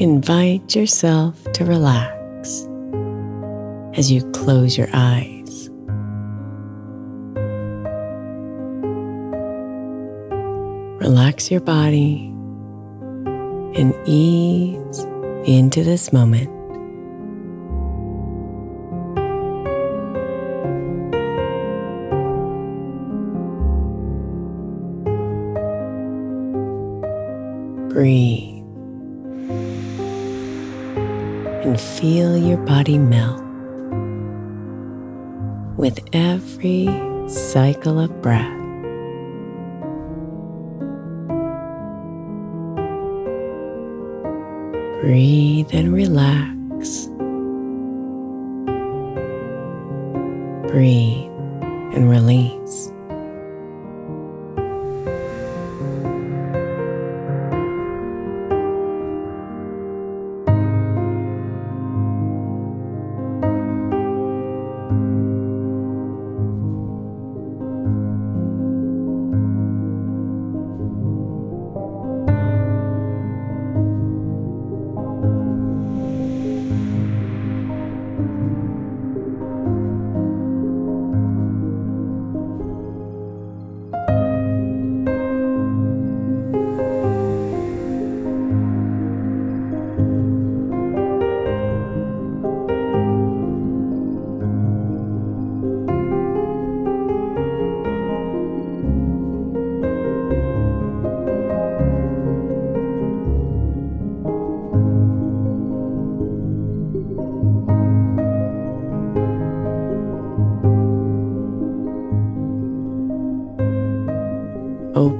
Invite yourself to relax as you close your eyes. Relax your body and ease into this moment. Breathe and feel your body melt with every cycle of breath. Breathe and relax. Breathe and release.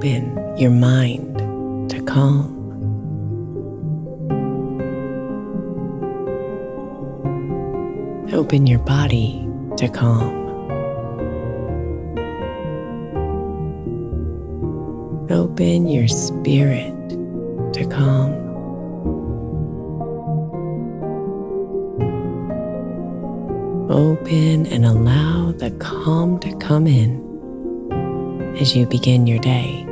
Open your mind to calm. Open your body to calm. Open your spirit to calm. Open and allow the calm to come in as you begin your day.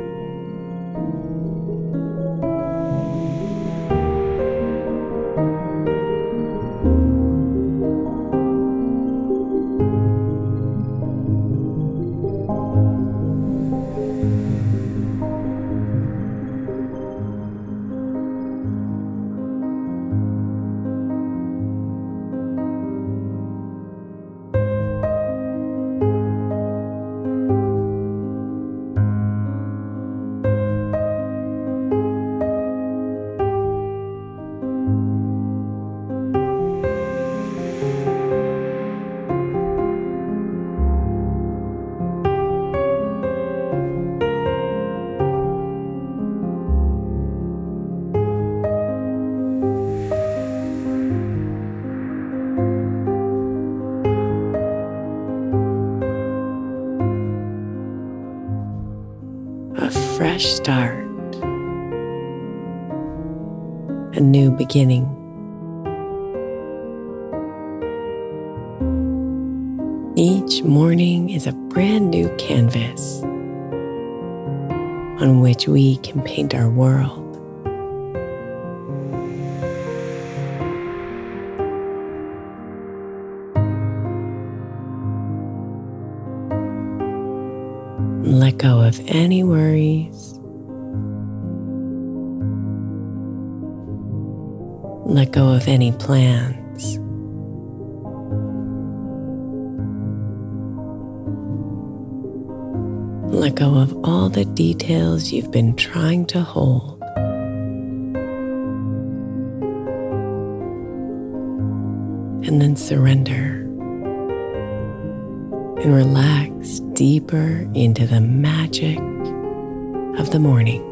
Fresh start, a new beginning. Each morning is a brand new canvas on which we can paint our world. Go of any worries. Let go of any plans. Let go of all the details you've been trying to hold. And then surrender and relax deeper into the magic of the morning.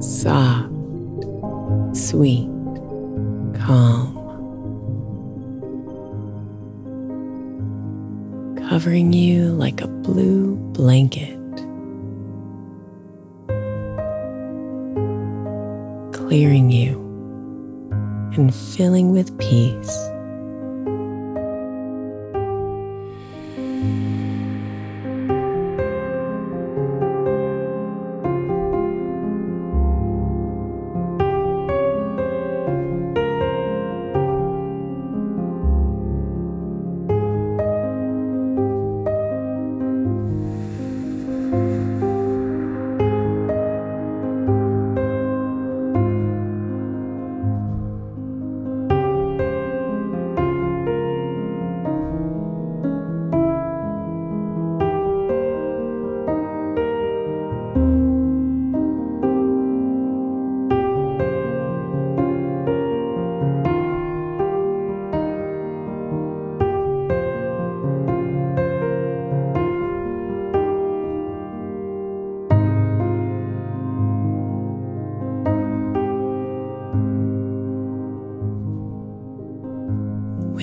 Soft, sweet, calm, covering you like a blue blanket, clearing you and filling with peace.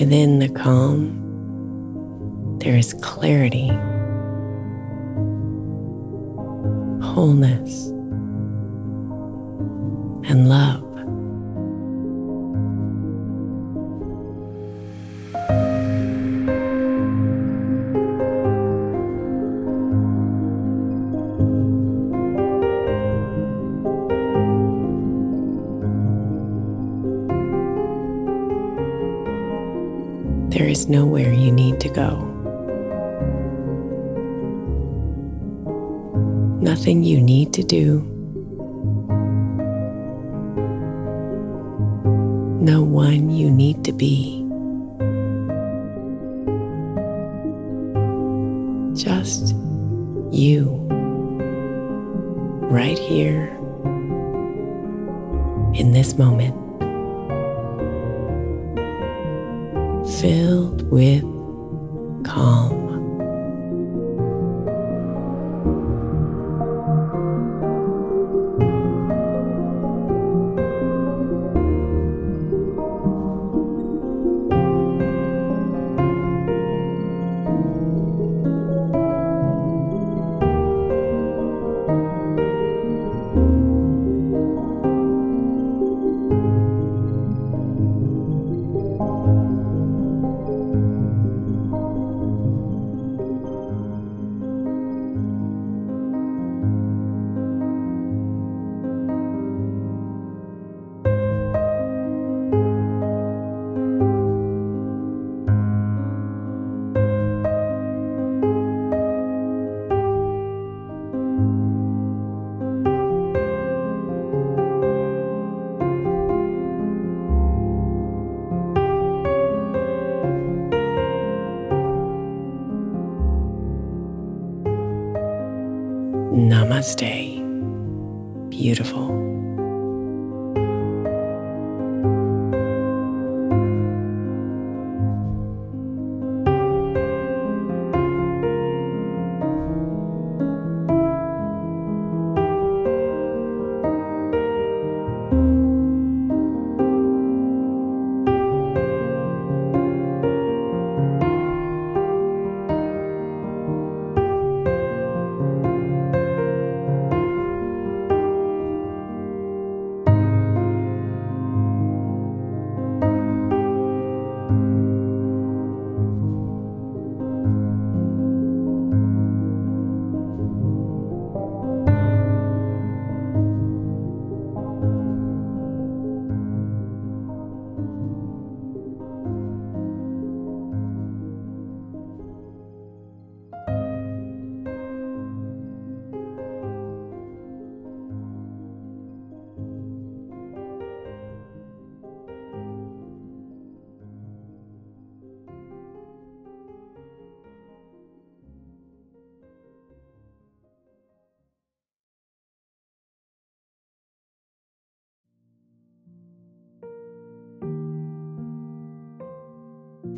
Within the calm, there is clarity, wholeness, and love. There is nowhere you need to go. Nothing you need to do. No one you need to be. Just you. Right here in this moment. Filled with calm. Namaste. beautiful.